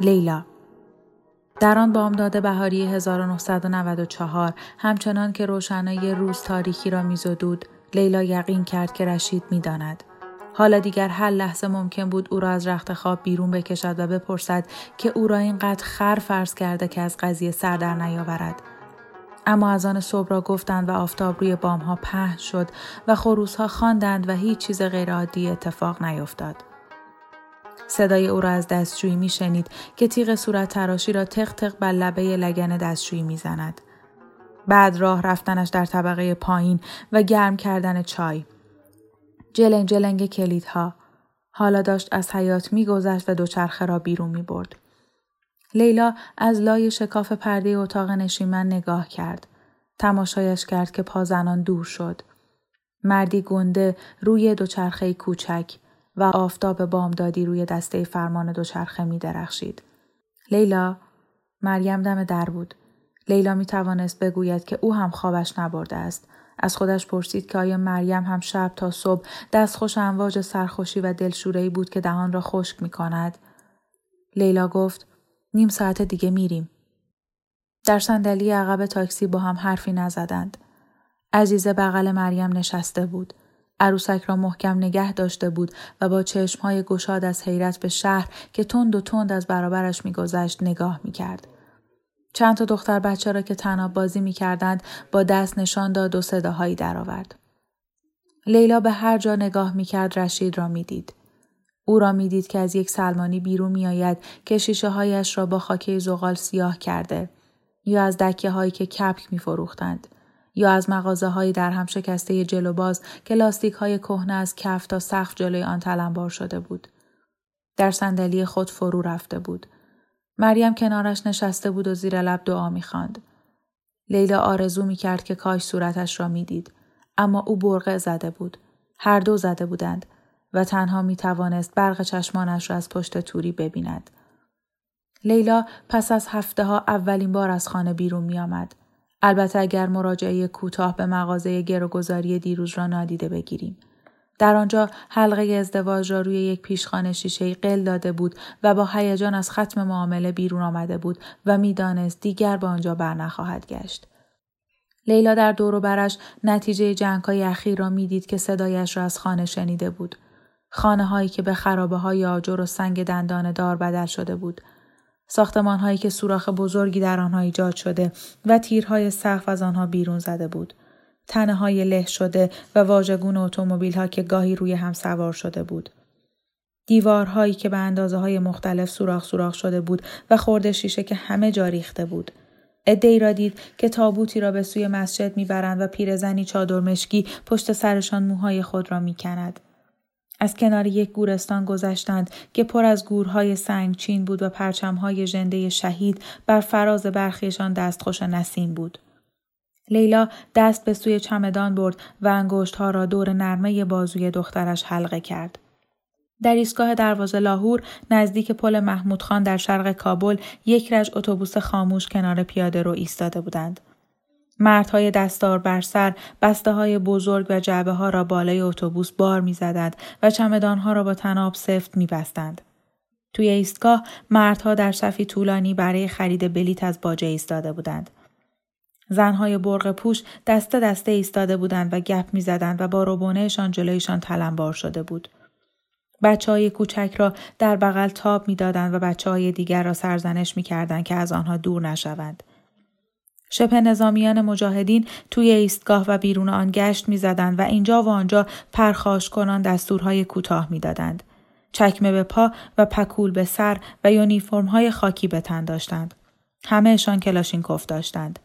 لیلا. در آن بامداد بهاری 1994 همچنان که روشنای روز تاریکی را میزدود لیلا یقین کرد که رشید می‌داند. حالا دیگر هر لحظه ممکن بود او را از رخت خواب بیرون بکشد و بپرسد که او را اینقدر خر فرض کرده که از قضیه سر در نیاورد. اما از آن صبح را گفتند و آفتاب روی بامها پهن شد و خروسها خواندند و هیچ چیز غیرعادی اتفاق نیفتاد. صدای او را از دستشویی می شنید که تیغ صورت تراشی را تق تق بر لبه لگن دستشویی می زند. بعد راه رفتنش در طبقه پایین و گرم کردن چای. جلنگ جلنگ کلیدها. حالا داشت از حیات میگذشت و دوچرخه را بیرون می برد. لیلا از لای شکاف پرده اتاق نشیمن نگاه کرد. تماشایش کرد که پازنان دور شد. مردی گنده روی دوچرخه کوچک و آفتاب بامدادی روی دسته فرمان دوچرخه می درخشید. لیلا مریم دم در بود. لیلا می توانست بگوید که او هم خوابش نبرده است. از خودش پرسید که آیا مریم هم شب تا صبح دستخوش امواج سرخوشی و دلشورهی بود که دهان را خشک می کند. لیلا گفت نیم ساعت دیگه میریم. در صندلی عقب تاکسی با هم حرفی نزدند. عزیزه بغل مریم نشسته بود. عروسک را محکم نگه داشته بود و با چشمهای گشاد از حیرت به شهر که تند و تند از برابرش میگذشت نگاه می‌کرد. چند تا دختر بچه را که تناب بازی می‌کردند با دست نشان داد و صداهایی درآورد. لیلا به هر جا نگاه می‌کرد رشید را می‌دید. او را می‌دید که از یک سلمانی بیرون میآید که شیشه هایش را با خاکه زغال سیاه کرده یا از دکه هایی که کپک میفروختند. یا از مغازه های در هم شکسته جلو باز که لاستیک های کهنه از کف تا سقف جلوی آن تلمبار شده بود. در صندلی خود فرو رفته بود. مریم کنارش نشسته بود و زیر لب دعا می‌خواند. لیلا آرزو می‌کرد که کاش صورتش را می‌دید اما او برقه زده بود. هر دو زده بودند و تنها می توانست برق چشمانش را از پشت توری ببیند. لیلا پس از هفته ها اولین بار از خانه بیرون می آمد. البته اگر مراجعه کوتاه به مغازه گروگذاری دیروز را نادیده بگیریم. در آنجا حلقه ازدواج را روی یک پیشخانه شیشه قل داده بود و با هیجان از ختم معامله بیرون آمده بود و می‌دانست دیگر به آنجا بر نخواهد گشت. لیلا در دور برش نتیجه جنگ های اخیر را می‌دید که صدایش را از خانه شنیده بود. خانه هایی که به خرابه های آجر و سنگ دندان دار بدل شده بود. ساختمان هایی که سوراخ بزرگی در آنها ایجاد شده و تیرهای سقف از آنها بیرون زده بود. تنه های له شده و واژگون اتومبیل ها که گاهی روی هم سوار شده بود. دیوارهایی که به اندازه های مختلف سوراخ سوراخ شده بود و خورده شیشه که همه جا ریخته بود. ای را دید که تابوتی را به سوی مسجد می‌برند و پیرزنی چادر مشکی پشت سرشان موهای خود را می‌کند. از کنار یک گورستان گذشتند که پر از گورهای سنگچین بود و پرچمهای ژنده شهید بر فراز برخیشان دستخوش نسیم بود. لیلا دست به سوی چمدان برد و انگشتها را دور نرمه بازوی دخترش حلقه کرد. در ایستگاه دروازه لاهور نزدیک پل محمود خان در شرق کابل یک رج اتوبوس خاموش کنار پیاده رو ایستاده بودند. مردهای دستار بر سر بسته های بزرگ و جعبه ها را بالای اتوبوس بار می زدند و چمدان ها را با تناب سفت می بستند. توی ایستگاه مردها در صفی طولانی برای خرید بلیت از باجه ایستاده بودند. زنهای برغ پوش دسته دسته ایستاده بودند و گپ می زدند و با روبونهشان جلویشان تلمبار شده بود. بچه های کوچک را در بغل تاب می‌دادند و بچه های دیگر را سرزنش می‌کردند که از آنها دور نشوند. شبه نظامیان مجاهدین توی ایستگاه و بیرون آن گشت می‌زدند و اینجا و آنجا پرخاش کنان دستورهای کوتاه می‌دادند. چکمه به پا و پکول به سر و یونیفرم های خاکی به تن داشتند. همهشان کلاشینکوف داشتند.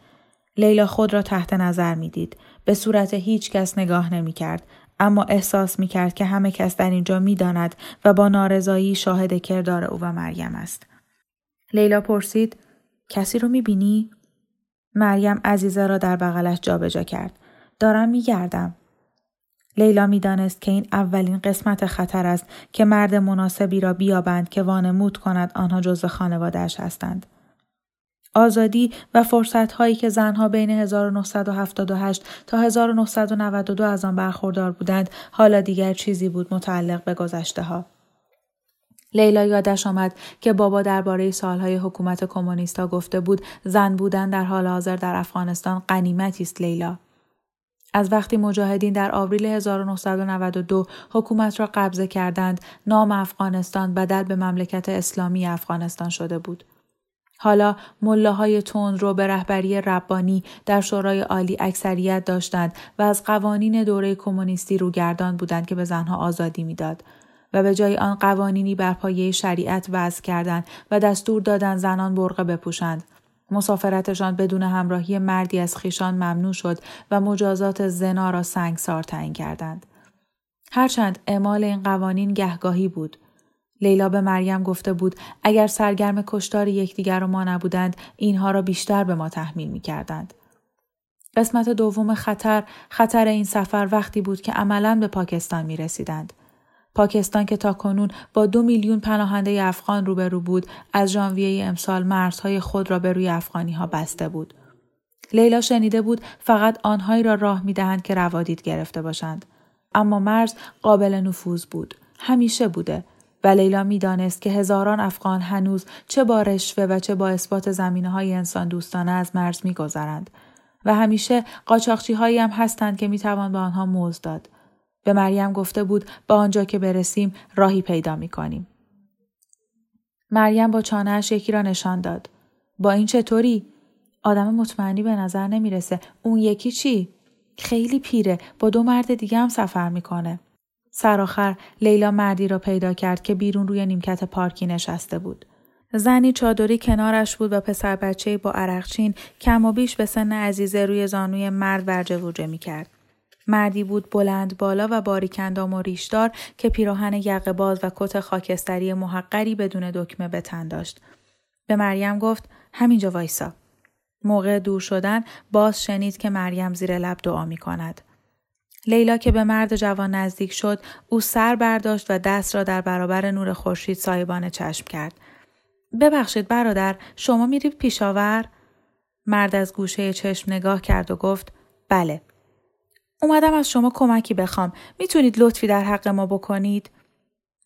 لیلا خود را تحت نظر می‌دید. به صورت هیچ کس نگاه نمی کرد. اما احساس می کرد که همه کس در اینجا می داند و با نارضایی شاهد کردار او و مریم است. لیلا پرسید کسی رو می بینی؟ مریم عزیزه را در بغلش جابجا کرد. دارم می گردم. لیلا می‌دانست که این اولین قسمت خطر است که مرد مناسبی را بیابند که وانمود کند آنها جزو خانوادهش هستند. آزادی و فرصت هایی که زنها بین 1978 تا 1992 از آن برخوردار بودند حالا دیگر چیزی بود متعلق به گذشته ها. لیلا یادش آمد که بابا درباره سالهای حکومت کمونیستا گفته بود زن بودن در حال حاضر در افغانستان قنیمتی است لیلا. از وقتی مجاهدین در آوریل 1992 حکومت را قبضه کردند، نام افغانستان بدل به مملکت اسلامی افغانستان شده بود. حالا ملاهای تند رو به رهبری ربانی در شورای عالی اکثریت داشتند و از قوانین دوره کمونیستی روگردان بودند که به زنها آزادی می‌داد و به جای آن قوانینی بر پایه شریعت وضع کردند و دستور دادند زنان برقه بپوشند مسافرتشان بدون همراهی مردی از خیشان ممنوع شد و مجازات زنا را سنگسار تعیین کردند. هرچند اعمال این قوانین گهگاهی بود. لیلا به مریم گفته بود اگر سرگرم کشتار یکدیگر ما نبودند اینها را بیشتر به ما تحمیل می کردند. قسمت دوم خطر خطر این سفر وقتی بود که عملا به پاکستان می رسیدند. پاکستان که تا کنون با دو میلیون پناهنده افغان روبرو بود از ژانویه امسال مرزهای خود را به روی افغانی ها بسته بود. لیلا شنیده بود فقط آنهایی را راه می دهند که روادید گرفته باشند. اما مرز قابل نفوذ بود. همیشه بوده. و لیلا می‌دانست که هزاران افغان هنوز چه با رشوه و چه با اثبات زمینه های انسان دوستانه از مرز میگذرند و همیشه قاچاقچی هایی هم هستند که می‌توان به آنها موز داد. به مریم گفته بود با آنجا که برسیم راهی پیدا می کنیم. مریم با چانهش یکی را نشان داد. با این چطوری؟ آدم مطمئنی به نظر نمی‌رسه. اون یکی چی؟ خیلی پیره. با دو مرد دیگه هم سفر می‌کنه. سرآخر لیلا مردی را پیدا کرد که بیرون روی نیمکت پارکی نشسته بود. زنی چادری کنارش بود و پسر بچه با عرقچین کم و بیش به سن عزیزه روی زانوی مرد ورجه وجه می کرد. مردی بود بلند بالا و باریکندام و ریشدار که پیراهن یقه باز و کت خاکستری محقری بدون دکمه به تن داشت. به مریم گفت همینجا وایسا. موقع دور شدن باز شنید که مریم زیر لب دعا می کند. لیلا که به مرد جوان نزدیک شد او سر برداشت و دست را در برابر نور خورشید سایبان چشم کرد. ببخشید برادر شما میرید پیشاور؟ مرد از گوشه چشم نگاه کرد و گفت بله. اومدم از شما کمکی بخوام. می‌تونید لطفی در حق ما بکنید؟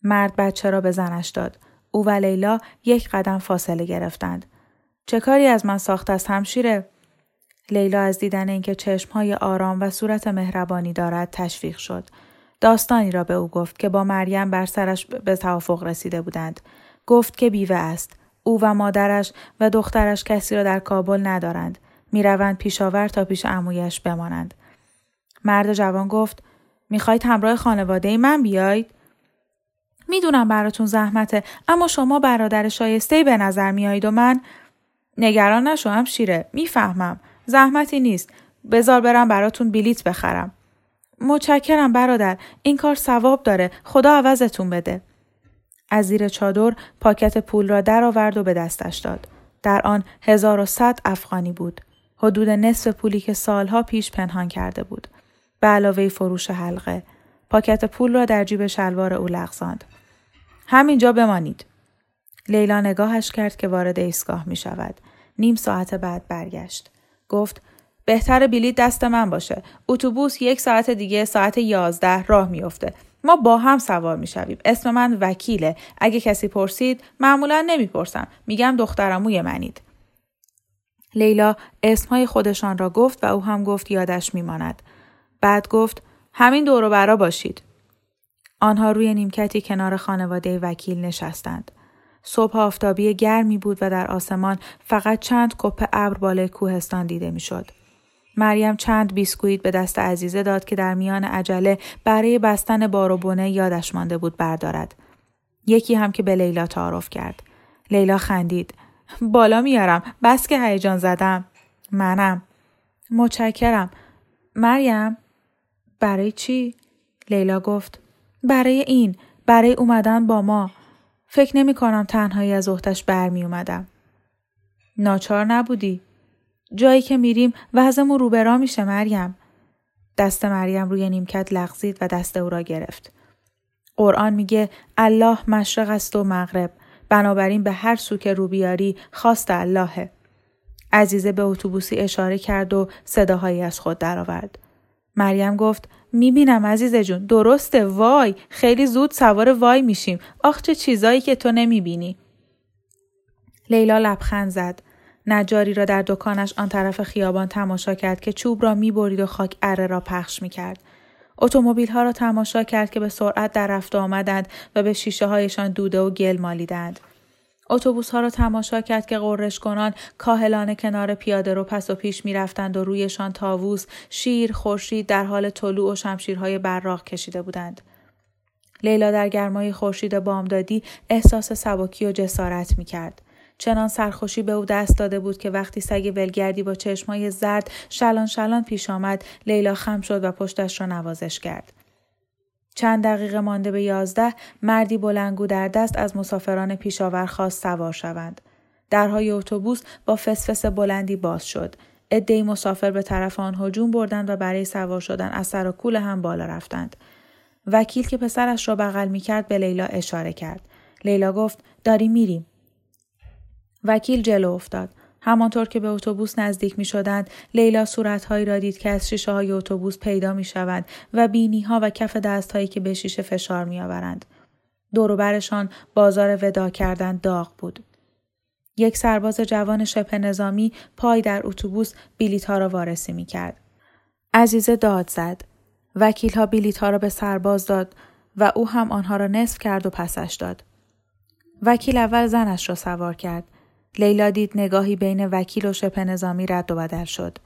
مرد بچه را به زنش داد. او و لیلا یک قدم فاصله گرفتند. چه کاری از من ساخت است همشیره؟ لیلا از دیدن اینکه چشمهای آرام و صورت مهربانی دارد تشویق شد. داستانی را به او گفت که با مریم بر سرش به توافق رسیده بودند. گفت که بیوه است. او و مادرش و دخترش کسی را در کابل ندارند. می‌روند پیشاور تا پیش امویش بمانند. مرد جوان گفت می‌خواید همراه خانواده من بیایید؟ می‌دونم براتون زحمته اما شما برادر شایسته به نظر میایید و من نگران نشو هم شیره می‌فهمم. زحمتی نیست. بزار برم براتون بلیت بخرم. متشکرم برادر این کار ثواب داره. خدا عوضتون بده. از زیر چادر پاکت پول را درآورد و به دستش داد. در آن هزار و صد افغانی بود. حدود نصف پولی که سالها پیش پنهان کرده بود. به علاوه فروش حلقه پاکت پول را در جیب شلوار او لغزاند همینجا بمانید لیلا نگاهش کرد که وارد ایستگاه می شود. نیم ساعت بعد برگشت. گفت بهتر بلیط دست من باشه. اتوبوس یک ساعت دیگه ساعت یازده راه میافته. ما با هم سوار می‌شویم. اسم من وکیله. اگه کسی پرسید معمولا نمی‌پرسم. میگم دخترموی منید. لیلا اسمهای خودشان را گفت و او هم گفت یادش میماند. بعد گفت همین دورو برا باشید. آنها روی نیمکتی کنار خانواده وکیل نشستند. صبح آفتابی گرمی بود و در آسمان فقط چند کپ ابر بالای کوهستان دیده می‌شد. مریم چند بیسکویت به دست عزیزه داد که در میان عجله برای بستن بار و بونه یادش مانده بود بردارد. یکی هم که به لیلا تعارف کرد. لیلا خندید. بالا میارم. بس که هیجان زدم. منم. متشکرم. مریم برای چی؟ لیلا گفت برای این برای اومدن با ما فکر نمی کنم تنهایی از اختش برمی اومدم. ناچار نبودی. جایی که میریم وضعمون روبرا میشه مریم. دست مریم روی نیمکت لغزید و دست او را گرفت. قرآن میگه الله مشرق است و مغرب. بنابراین به هر سو که رو بیاری خواست اللهه. عزیزه به اتوبوسی اشاره کرد و صداهایی از خود درآورد. مریم گفت می‌بینم عزیز جون درسته وای خیلی زود سوار وای میشیم. آخ چه چیزایی که تو نمی‌بینی. لیلا لبخند زد. نجاری را در دکانش آن طرف خیابان تماشا کرد که چوب را می‌برید و خاک اره را پخش می‌کرد. اتومبیل ها را تماشا کرد که به سرعت در رفت آمدند و به شیشه هایشان دوده و گل مالیدند. اتوبوس ها را تماشا کرد که قررش کنان کاهلانه کنار پیاده رو پس و پیش می رفتند و رویشان تاووس، شیر، خورشید در حال طلوع و شمشیرهای براق کشیده بودند. لیلا در گرمای خورشید بامدادی احساس سبکی و جسارت می کرد. چنان سرخوشی به او دست داده بود که وقتی سگ ولگردی با چشمای زرد شلان شلان پیش آمد لیلا خم شد و پشتش را نوازش کرد. چند دقیقه مانده به یازده مردی بلنگو در دست از مسافران پیشاور خواست سوار شوند. درهای اتوبوس با فسفس بلندی باز شد. عدهای مسافر به طرف آن هجوم بردند و برای سوار شدن از سر و کول هم بالا رفتند. وکیل که پسرش را بغل می کرد به لیلا اشاره کرد. لیلا گفت داری میریم. وکیل جلو افتاد. همانطور که به اتوبوس نزدیک می شدند، لیلا صورتهایی را دید که از شیشه های اتوبوس پیدا می شوند و بینی ها و کف دست هایی که به شیشه فشار می آورند. دوروبرشان بازار ودا کردن داغ بود. یک سرباز جوان شبه نظامی پای در اتوبوس بیلیت ها را وارسی می کرد. عزیزه داد زد. وکیل ها بیلیت ها را به سرباز داد و او هم آنها را نصف کرد و پسش داد. وکیل اول زنش را سوار کرد. لیلا دید نگاهی بین وکیل و شبه نظامی رد و بدل شد.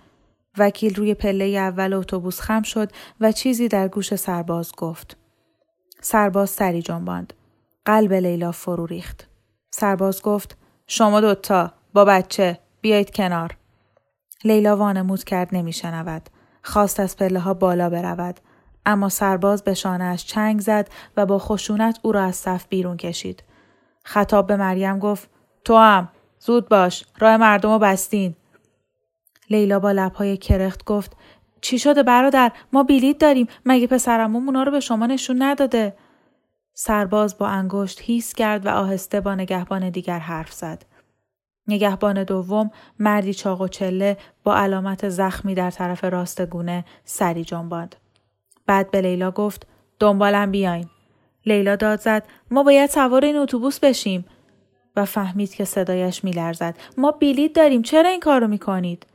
وکیل روی پله اول اتوبوس خم شد و چیزی در گوش سرباز گفت. سرباز سری جنباند. قلب لیلا فرو ریخت. سرباز گفت شما دوتا با بچه بیایید کنار. لیلا وانمود کرد نمیشنود. خواست از پله ها بالا برود. اما سرباز به شانهاش چنگ زد و با خشونت او را از صف بیرون کشید. خطاب به مریم گفت تو هم زود باش راه مردم رو بستین. لیلا با لبهای کرخت گفت چی شده برادر؟ ما بلیت داریم. مگه پسرمون اونا رو به شما نشون نداده؟ سرباز با انگشت هیس کرد و آهسته با نگهبان دیگر حرف زد. نگهبان دوم مردی چاق و چله با علامت زخمی در طرف راست گونه سری جنباند. بعد به لیلا گفت دنبالم بیاین. لیلا داد زد ما باید سوار این اتوبوس بشیم. و فهمید که صدایش میلرزد. ما بلیت داریم چرا این کارو می‌کنید؟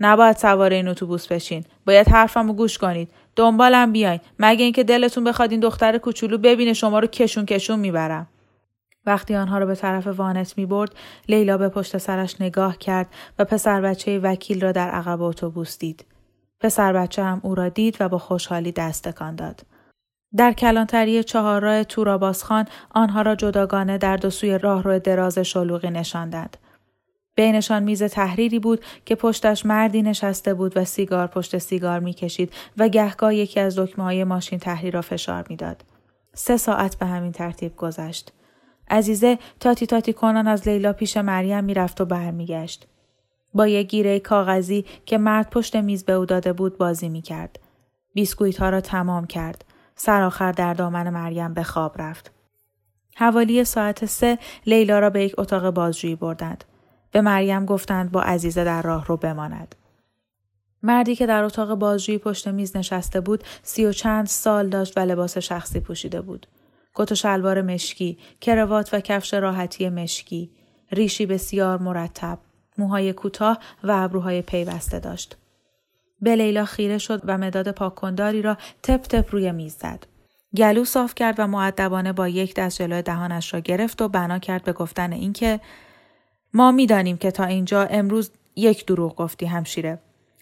نباید سوار این اتوبوس بشین. باید حرفمو گوش کنید. دنبالم بیاین. مگه اینکه دلتون بخواد این دختر کوچولو ببینه شما رو کشون کشون می‌برم. وقتی آنها را به طرف وانت می برد، لیلا به پشت سرش نگاه کرد و پسر بچه وکیل را در عقب اتوبوس دید. پسر بچه هم او را دید و با خوشحالی دست داد. در کلانتری چهارراه توراباسخان آنها را جداگانه در دو سوی راهرو دراز شلوغی نشاندند. بینشان میز تحریری بود که پشتش مردی نشسته بود و سیگار پشت سیگار می‌کشید و گهگاه یکی از دکمه های ماشین تحریر را فشار می‌داد. سه ساعت به همین ترتیب گذشت. عزیزه تاتی تاتی کنان از لیلا پیش مریم می‌رفت و برمیگشت. با یک گیره کاغذی که مرد پشت میز به او داده بود بازی می‌کرد. بیسکویت ها را تمام کرد. سرآخر در دامن مریم به خواب رفت. حوالی ساعت سه لیلا را به یک اتاق بازجویی بردند. به مریم گفتند با عزیزه در راه رو بماند. مردی که در اتاق بازجویی پشت میز نشسته بود سی و چند سال داشت و لباس شخصی پوشیده بود. کت و شلوار مشکی، کروات و کفش راحتی مشکی، ریشی بسیار مرتب، موهای کوتاه و ابروهای پیوسته داشت. به لیلا خیره شد و مداد پاککنداری را تپ تپ روی میز زد. گلو صاف کرد و معدبانه با یک دست جلوی دهانش را گرفت و بنا کرد به گفتن اینکه ما می‌دانیم که تا اینجا امروز یک دروغ گفتی همشیره.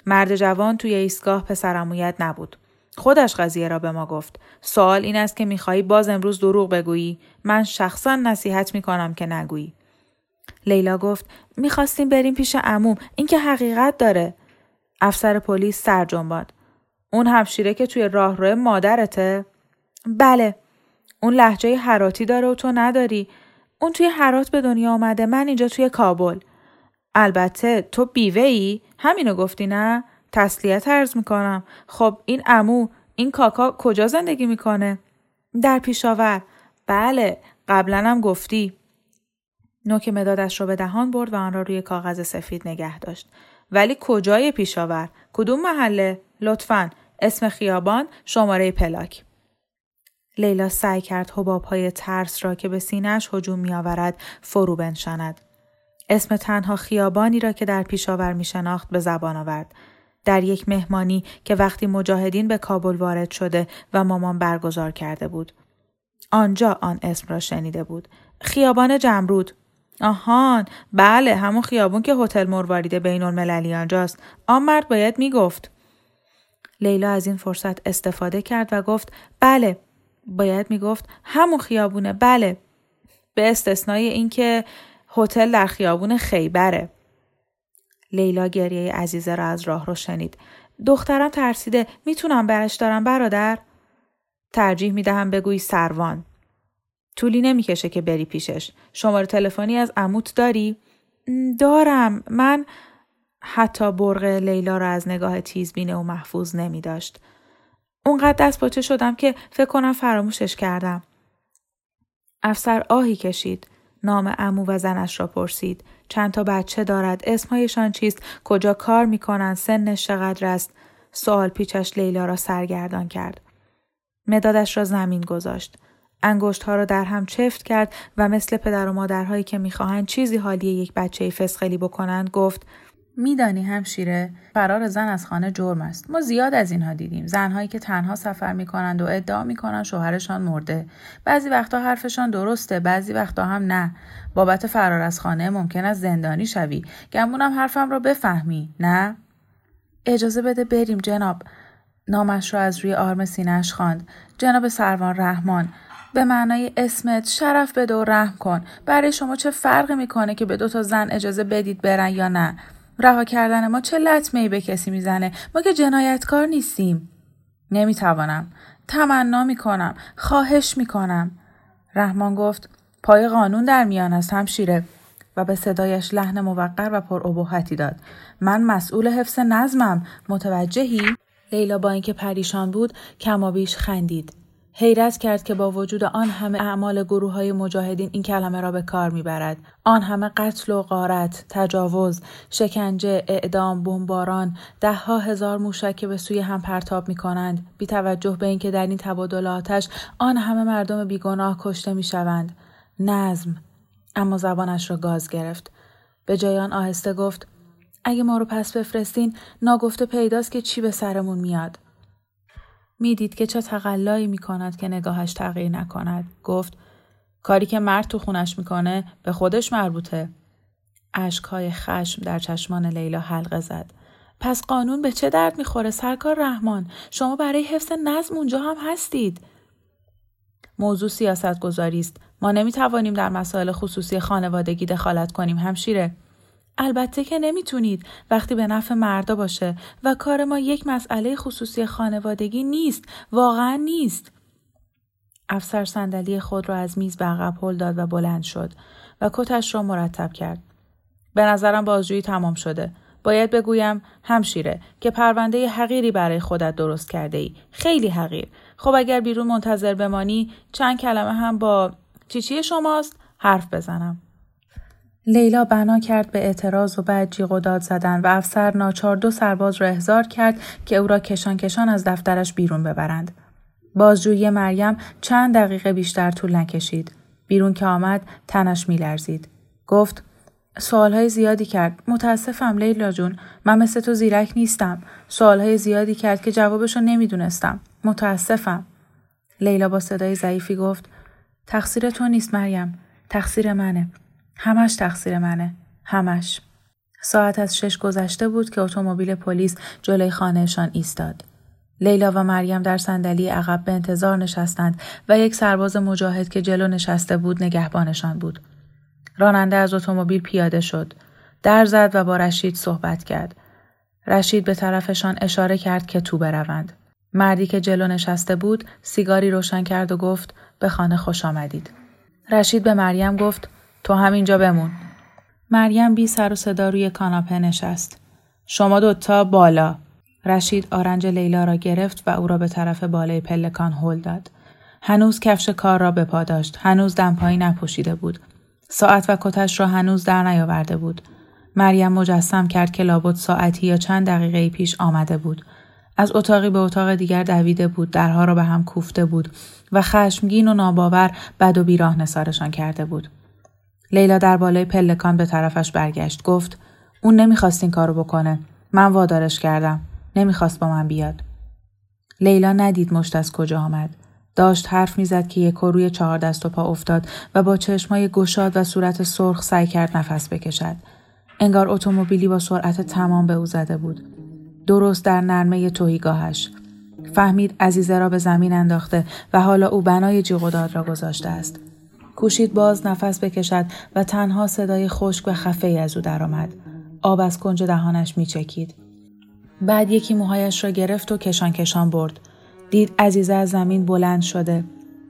مرد جوان توی ایستگاه پسرمویت نبود. خودش قضیه را به ما گفت. سوال این است که می‌خواهی باز امروز دروغ بگویی؟ من شخصا نصیحت می‌کنم که نگویی. لیلا گفت می‌خواستیم بریم پیش عموم این که حقیقت داره. افسر پلیس سر جنباد. اون همشیره که توی راهرو مادرته؟ بله. اون لحجه حراتی داره و تو نداری. اون توی حرات به دنیا آمده من اینجا توی کابل. البته تو بیوه ای؟ همینو گفتی نه؟ تسلیت ارز می‌کنم. خب این امو این کاکا کجا زندگی می‌کنه؟ در پیشاور. بله قبلا هم گفتی. نوک مدادش را به دهان برد و آن را روی کاغذ سفید نگه داشت. ولی کجای پیشاور؟ کدوم محله؟ لطفا اسم خیابان شماره پلاک. لیلا سعی کرد های ترس را که به سینهش هجوم میآورد فرو بنشاند. اسم تنها خیابانی را که در پیشاور می شناخت به زبان آورد. در یک مهمانی که وقتی مجاهدین به کابل وارد شده و مامان برگزار کرده بود. آنجا آن اسم را شنیده بود. خیابان جمرود. آهان بله همون خیابون که هتل مروارید بین المللی آنجاست. آن مرد باید می‌گفت. لیلا از این فرصت استفاده کرد و گفت بله. باید می‌گفت همون خیابونه بله. به استثنای اینکه هتل در خیابون خیبره. لیلا گریه عزیزه را از راه رو شنید. دخترم ترسیده می‌تونم برش دارم برادر؟ ترجیح می‌دهم بگویی سروان. طولی نمی‌کشه که بری پیشش شماره تلفنی از عموت داری دارم من حتی برق لیلا را از نگاه تیزبینه و محفوظ نمی داشت. اونقدر دست پاچه شدم که فکر کنم فراموشش کردم. افسر آهی کشید. نام امو و زنش را پرسید. چند تا بچه دارد؟ اسمهایشان چیست؟ کجا کار می‌کنند؟ سنش چقدر است؟ سوال پیچش لیلا را سرگردان کرد. مدادش را زمین گذاشت. انگشت ها را در هم چفت کرد و مثل پدر و مادرهایی که می‌خواهند چیزی حالی یک بچه فسخلی بکنند گفت میدانی همشیره فرار زن از خانه جرم است. ما زیاد از اینها دیدیم. زنهایی که تنها سفر می‌کنند و ادعا می‌کنند شوهرشان مرده. بعضی وقتا حرفشان درسته بعضی وقتا هم نه. بابت فرار از خانه ممکن است زندانی شوی. گمونم حرفم را بفهمی نه؟ اجازه بده بریم جناب. نامش را از روی آرم سینهاش خواند. جناب سروان رحمان به معنای اسمت شرف بده و رحم کن. برای شما چه فرقی می‌کنه که به دو تا زن اجازه بدید برن یا نه؟ رها کردن ما چه لطمه ای به کسی می‌زنه؟ ما که جنایتکار نیستیم. نمی‌توانم. تمنا می‌کنم. خواهش می‌کنم. رحمان گفت پای قانون در میان است همشیره. و به صدایش لحن موقر و پر داد. من مسئول حفظ نظمم. متوجهی؟ لیلا با اینکه پریشان بود کمابیش خندید. حیرت کرد که با وجود آن همه اعمال گروه های مجاهدین این کلمه را به کار می‌برد. آن همه قتل و غارت تجاوز شکنجه اعدام بمباران دهها هزار موشک به سوی هم پرتاب می کنند بی توجه به اینکه در این تبادل آتش آن همه مردم بیگناه کشته می شوند نظم. اما زبانش را گاز گرفت. به جای آن آهسته گفت اگه ما رو پس بفرستین ناگفته پیداست که چی به سرمون میاد؟ می‌دید که چه تقلایی می کند که نگاهش تغییر نکند. گفت کاری که مرد تو خونش می‌کنه به خودش مربوطه. اشکهای خشم در چشمان لیلا حلقه زد. پس قانون به چه درد می‌خوره سرکار رحمان؟ شما برای حفظ نظم اونجا هم هستید. موضوع سیاست گذاری است. ما نمی‌توانیم در مسائل خصوصی خانوادگی دخالت کنیم همشیره. البته که نمی‌تونید وقتی به نفع مردا باشه و کار ما یک مسئله خصوصی خانوادگی نیست واقعا نیست افسر صندلی خود را از میز به عقب هل داد و بلند شد و کتش را مرتب کرد به نظرم بازجویی تمام شده باید بگویم همشیره که پرونده حقیری برای خودت درست کرده ای. خیلی حقیر. خب اگر بیرون منتظر بمانی چند کلمه هم با چیچی شماست حرف بزنم. لیلا بنا کرد به اعتراض و بعد جیغ و داد زدن و افسر ناچار دو سرباز را احضار کرد که او را کشان کشان از دفترش بیرون ببرند. بازجویی مریم چند دقیقه بیشتر طول نکشید. بیرون که آمد تنش میلرزید. گفت سوالهای زیادی کرد. متاسفم لیلا جون. من مثل تو زیرک نیستم. سوالهای زیادی کرد که جوابشو نمی‌دونستم. متاسفم. لیلا با صدای ضعیفی گفت تقصیر تو نیست مریم. تقصیر منه. همش تقصیر منه. همش. ساعت از شش گذشته بود که اتومبیل پلیس جلوی خانهشان ایستاد. لیلا و مریم در صندلی عقب به انتظار نشستند و یک سرباز مجاهد که جلو نشسته بود نگهبانشان بود. راننده از اتومبیل پیاده شد. در زد و با رشید صحبت کرد. رشید به طرفشان اشاره کرد که تو بروند. مردی که جلو نشسته بود سیگاری روشن کرد و گفت به خانه خوش آمدید. رشید به مریم گفت تو همینجا بمون. مریم بی سر و صدا روی کاناپه نشست. شما دوتا بالا. رشید آرنج لیلا را گرفت و او را به طرف بالای پلکان هل داد. هنوز کفش کار را به پا داشت. هنوز دمپایی نپوشیده بود. ساعت و کتش را هنوز در نیاورده بود. مریم مجسم کرد که لابد ساعتی یا چند دقیقه پیش آمده بود. از اتاقی به اتاق دیگر دویده بود، درها را به هم کوفته بود و خشمگین و ناباور بد و بیراه نسارشان کرده بود. لیلا در بالای پلکان به طرفش برگشت. گفت اون نمی‌خواست این کارو بکنه. من وادارش کردم. نمی‌خواست با من بیاد. لیلا ندید مشت از کجا آمد. داشت حرف می‌زد که یک روی چهار دست و پا افتاد و با چشمای گشاد و صورت سرخ سعی کرد نفس بکشد. انگار اتومبیلی با سرعت تمام به او زده بود. درست در نرمه توهیگاهش. فهمید عزیزه را به زمین انداخته و حالا او بنای جیغ را گذاشته است. کوشید باز نفس بکشد و تنها صدای خشک و خفه از او درآمد. آب از کنج دهانش میچکید. بعد یکی موهایش را گرفت و کشان کشان برد. دید عزیزه از زمین بلند شده.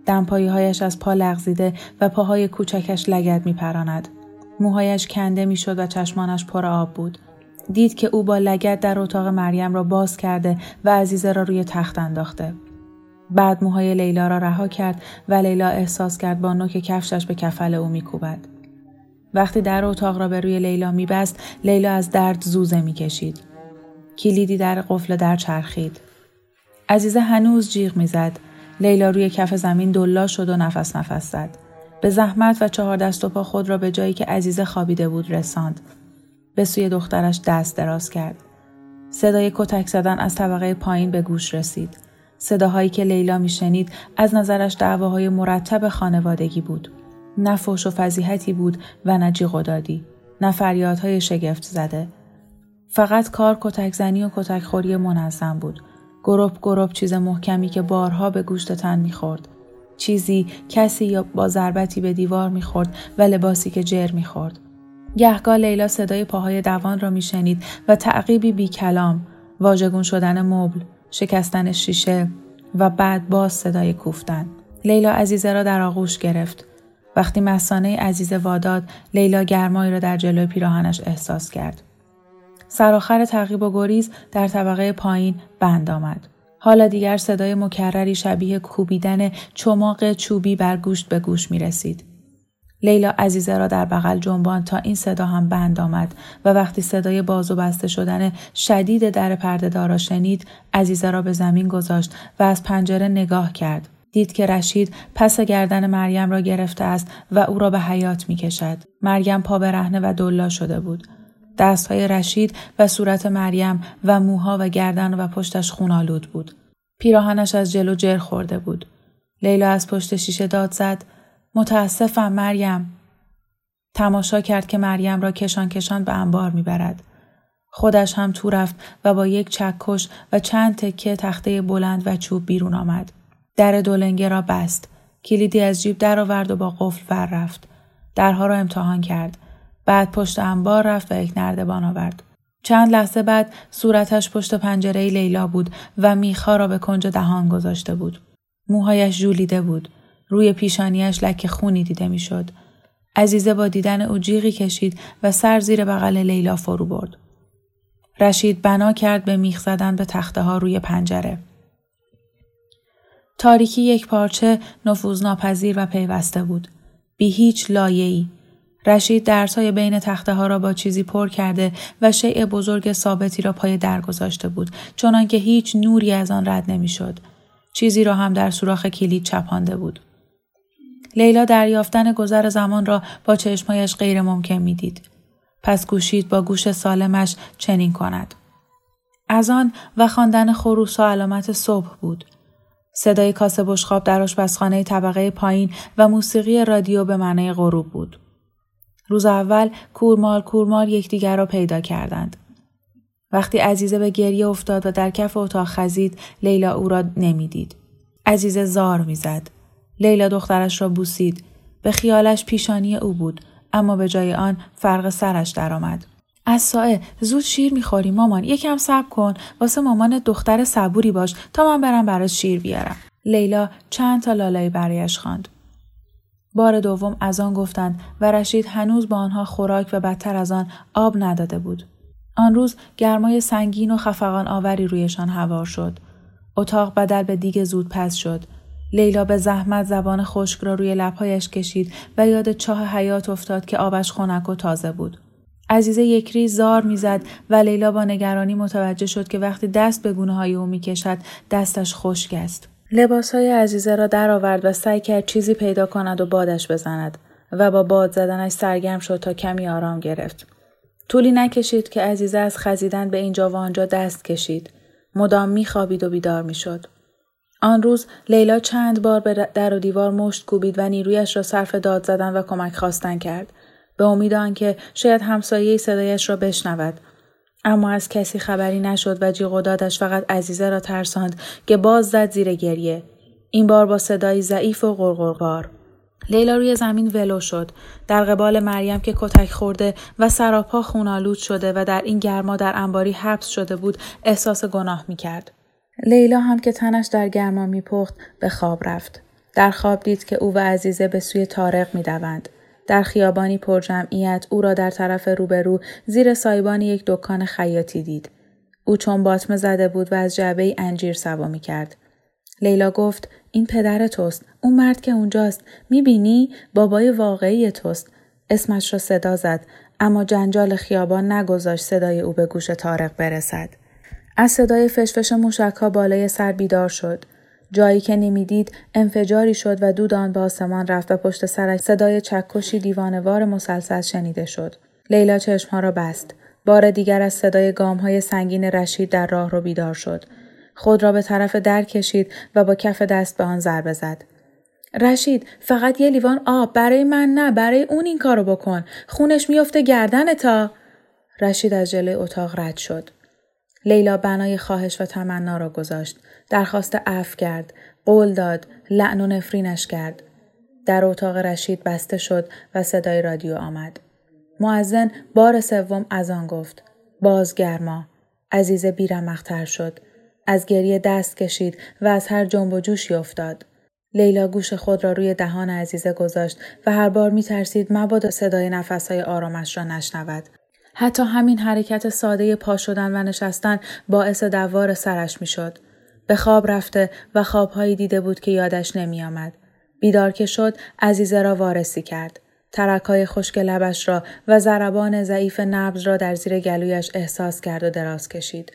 دمپایی هایش از پا لغزیده و پاهای کوچکش لگد میپراند. موهایش کنده می‌شد و چشمانش پر آب بود. دید که او با لگت در اتاق مریم را باز کرده و عزیزه را روی تخت انداخته. بعد موهای لیلا را رها کرد و لیلا احساس کرد با نوک کفشش به کفل او میکوبد. وقتی در اتاق را به روی لیلا میبست لیلا از درد زوزه می‌کشید. کلیدی در قفل در چرخید. عزیزه هنوز جیغ می‌زد. لیلا روی کف زمین دلا شد و نفس نفس زد. به زحمت و چهار دست و پا خود را به جایی که عزیزه خوابیده بود رساند. به سوی دخترش دست دراز کرد. صدای کتک زدن از طبقه پایین به گوش رسید. صداهایی که لیلا میشنید از نظرش دعواهای مرتب خانوادگی بود. نه فوش و فضیحتی بود و نه جیغ و دادی. نه فریادهای شگفت زده. فقط کار کتک زنی و کتک خوری منظم بود. گروپ گروپ چیز محکمی که بارها به گوشت تن می‌خورد. چیزی کسی یا با ضربتی به دیوار می‌خورد و لباسی که جر می‌خورد. گهگاه لیلا صدای پاهای دوان را میشنید و تعقیبی بی کلام، واژگون شدن مبل، شکستن شیشه و بعد باز صدای کوفتن. لیلا عزیزه را در آغوش گرفت. وقتی مسانه عزیزه واداد، لیلا گرمایی را در جلوی پیراهنش احساس کرد. سرآخر تعقیب و گریز در طبقه پایین بند آمد. حالا دیگر صدای مکرری شبیه کوبیدن چماق چوبی بر گوشت به گوش می رسید. لیلا عزیزه را در بغل جنبان تا این صدا هم بند آمد و وقتی صدای باز و بسته شدن شدید در پرده دارا شنید عزیزه را به زمین گذاشت و از پنجره نگاه کرد. دید که رشید پس گردن مریم را گرفته است و او را به حیات می کشد. مریم پا برهنه و دلا شده بود. دستهای رشید و صورت مریم و موها و گردن و پشتش خونالود بود. پیراهنش از جلو جر خورده بود. لیلا از پشت شیشه داد زد متاسفم مریم. تماشا کرد که مریم را کشان کشان به انبار می‌برد. خودش هم تو رفت و با یک چکش و چند تکه تخته بلند و چوب بیرون آمد. در دولنگه را بست. کلیدی از جیب درآورد و با قفل ور رفت. درها را امتحان کرد. بعد پشت انبار رفت و یک نردبان آورد. چند لحظه بعد صورتش پشت پنجره لیلا بود و میخا را به کنج دهان گذاشته بود. موهایش ژولیده بود. روی پیشانیش لک خونی دیده می‌شد. عزیزه با دیدن او جیغی کشید و سر زیر بغل لیلا فرو برد. رشید بنا کرد به میخ زدن به تخته ها روی پنجره. تاریکی یک پارچه نفوذناپذیر و پیوسته بود. بی هیچ لایه‌ای. رشید درسای بین تخته ها را با چیزی پر کرده و شیء بزرگ ثابتی را پای در گذاشته بود چنانکه هیچ نوری از آن رد نمی‌شد. چیزی را هم در سوراخ کلید چپانده بود. لیلا دریافتن گذر زمان را با چشمهایش غیر ممکن می‌دید. پس گوشید با گوش سالمش چنین کند. از آن و خواندن خروس و علامت صبح بود. صدای کاسه بشخاب در آشپزخانه طبقه پایین و موسیقی رادیو به معنای غروب بود. روز اول کورمال کورمال یکدیگر را پیدا کردند. وقتی عزیزه به گریه افتاد و در کف اتاق خزید لیلا او را نمی‌دید. عزیزه زار می‌زد. لیلا دخترش را بوسید. به خیالش پیشانی او بود اما به جای آن فرق سرش درآمد. از سایه زود شیر می‌خوری مامان یکم صبر کن. واسه مامان دختر صبوری باش تا من برم برات شیر بیارم. لیلا چند تا لالایی برایش خواند. بار دوم از آن گفتند و رشید هنوز با آنها خوراک و بدتر از آن آب نداده بود. آن روز گرمای سنگین و خفقان آوری رویشان هوار شد. اتاق بدل به دیگ زود پس شد. لیلا به زحمت زبان خشک را روی لبهایش کشید و یاد چاه حیات افتاد که آبش خنک و تازه بود عزیزه یکری زار می‌زد و لیلا با نگرانی متوجه شد که وقتی دست به گونه های او می‌کشد دستش خشک است. لباس های عزیزه را درآورد و سعی کرد چیزی پیدا کند و بادش بزند و با باد زدنش سرگرم شد تا کمی آرام گرفت. طولی نکشید که عزیزه از خزیدن به اینجا و آنجا دست کشید. مدام میخوابید و بیدار می‌شد. آن روز لیلا چند بار به در و دیوار مشت کوبید و نیرویش را صرف داد زدن و کمک خواستن کرد. به امید آنکه شاید همسایه صدایش را بشنود اما از کسی خبری نشد و جیغ و دادش فقط عزیزه را ترساند که باز زد زیر گریه این بار با صدایی ضعیف و غرغربار لیلا روی زمین ولو شد در قبال مریم که کتک خورده و سراپا خونالود شده و در این گرما در انباری حبس شده بود احساس گناه می کرد. لیلا هم که تنش در گرما میپخت به خواب رفت. در خواب دید که او و عزیزه به سوی تارق می‌دوند. در خیابانی پر جمعیت او را در طرف روبرو زیر سایبان یک دکان خیاطی دید. او چون باطمه زده بود و از جعبه انجیر سوا می کرد. لیلا گفت این پدر توست. اون مرد که اونجاست. می‌بینی؟ بابای واقعی توست. اسمش را صدا زد اما جنجال خیابان نگذاشت صدای او به گوش تارق برسد. از صدای فشفش موشک بالای سر بیدار شد. جایی که نمی‌دید انفجاری شد و دود آن به آسمان رفت و پشت سرش صدای چکشی دیوانوار مسلسل شنیده شد. لیلا چشمها را بست. بار دیگر از صدای گام های سنگین رشید در راه رو بیدار شد. خود را به طرف در کشید و با کف دست به آن ضربه زد. رشید فقط یه لیوان آب. برای من نه برای اون این کارو بکن. خونش میفته گردن تا رشید از جلوی اتاق رد شد. لیلا بنای خواهش و تمنا را گذاشت. درخواست عفو کرد. قول داد. لعن و نفرینش کرد. در اتاق رشید بسته شد و صدای رادیو آمد. معزن بار سوم از آن گفت. بازگرما. عزیز بیرمختر شد. از گریه دست کشید و از هر جنب و جوشی افتاد. لیلا گوش خود را روی دهان عزیزه گذاشت و هر بار می ترسید مبادا صدای نفسهای آرامش را نشنود. حتی همین حرکت ساده پا شدن و نشستن باعث دوار سرش می‌شد. به خواب رفته و خوابهایی دیده بود که یادش نمی آمد. بیدار که شد عزیزه را وارسی کرد. ترکای خشک لبش را و ضربان ضعیف نبز را در زیر گلویش احساس کرد و دراز کشید.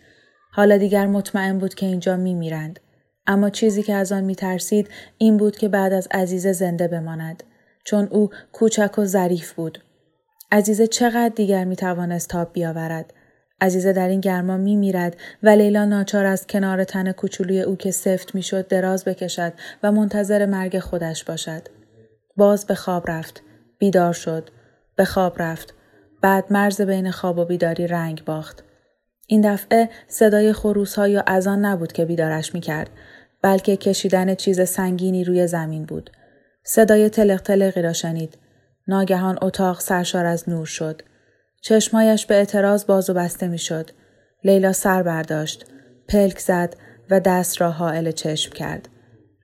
حالا دیگر مطمئن بود که اینجا می میرند. اما چیزی که از آن می ترسید این بود که بعد از عزیزه زنده بماند. چون او کوچک و ظریف بود. عزیزه چقدر دیگر می توانست تاب بیاورد. عزیزه در این گرما می میرد و لیلا ناچار از کنار تن کوچولوی او که سفت می شد دراز بکشد و منتظر مرگ خودش باشد. باز به خواب رفت. بیدار شد. به خواب رفت. بعد مرز بین خواب و بیداری رنگ باخت. این دفعه صدای خروس ها یا از آن نبود که بیدارش می کرد بلکه کشیدن چیز سنگینی روی زمین بود. صدای تلق تلقی را شنید. ناگهان اتاق سرشار از نور شد. چشمایش به اعتراض باز و بسته می‌شد. لیلا سر برداشت. پلک زد و دست را حائل چشم کرد.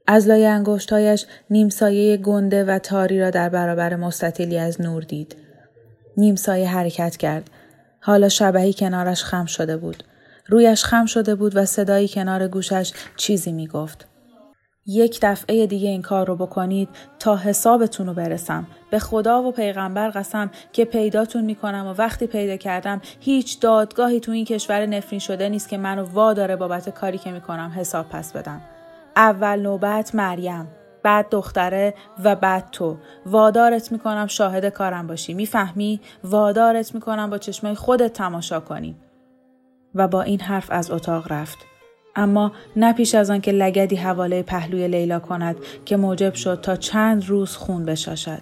از لای نیم سایه گنده و تاری را در برابر مستطیلی از نور دید. نیم سایه حرکت کرد. حالا شبهی کنارش خم شده بود. رویش خم شده بود و صدایی کنار گوشش چیزی می گفت. یک دفعه دیگه این کار رو بکنید تا حسابتون رو برسم. به خدا و پیغمبر قسم که پیداتون می‌کنم و وقتی پیدا کردم هیچ دادگاهی تو این کشور نفرین شده نیست که منو وا داره بابت کاری که می‌کنم حساب پس بدم. اول نوبت مریم بعد دختره و بعد تو. وادارت می‌کنم شاهد کارم باشی. می‌فهمی؟ وادارت می‌کنم با چشمای خودت تماشا کنی. و با این حرف از اتاق رفت. اما نه پیش از آن که لگدی حواله پهلوی لیلا کند که موجب شد تا چند روز خون بشاشد.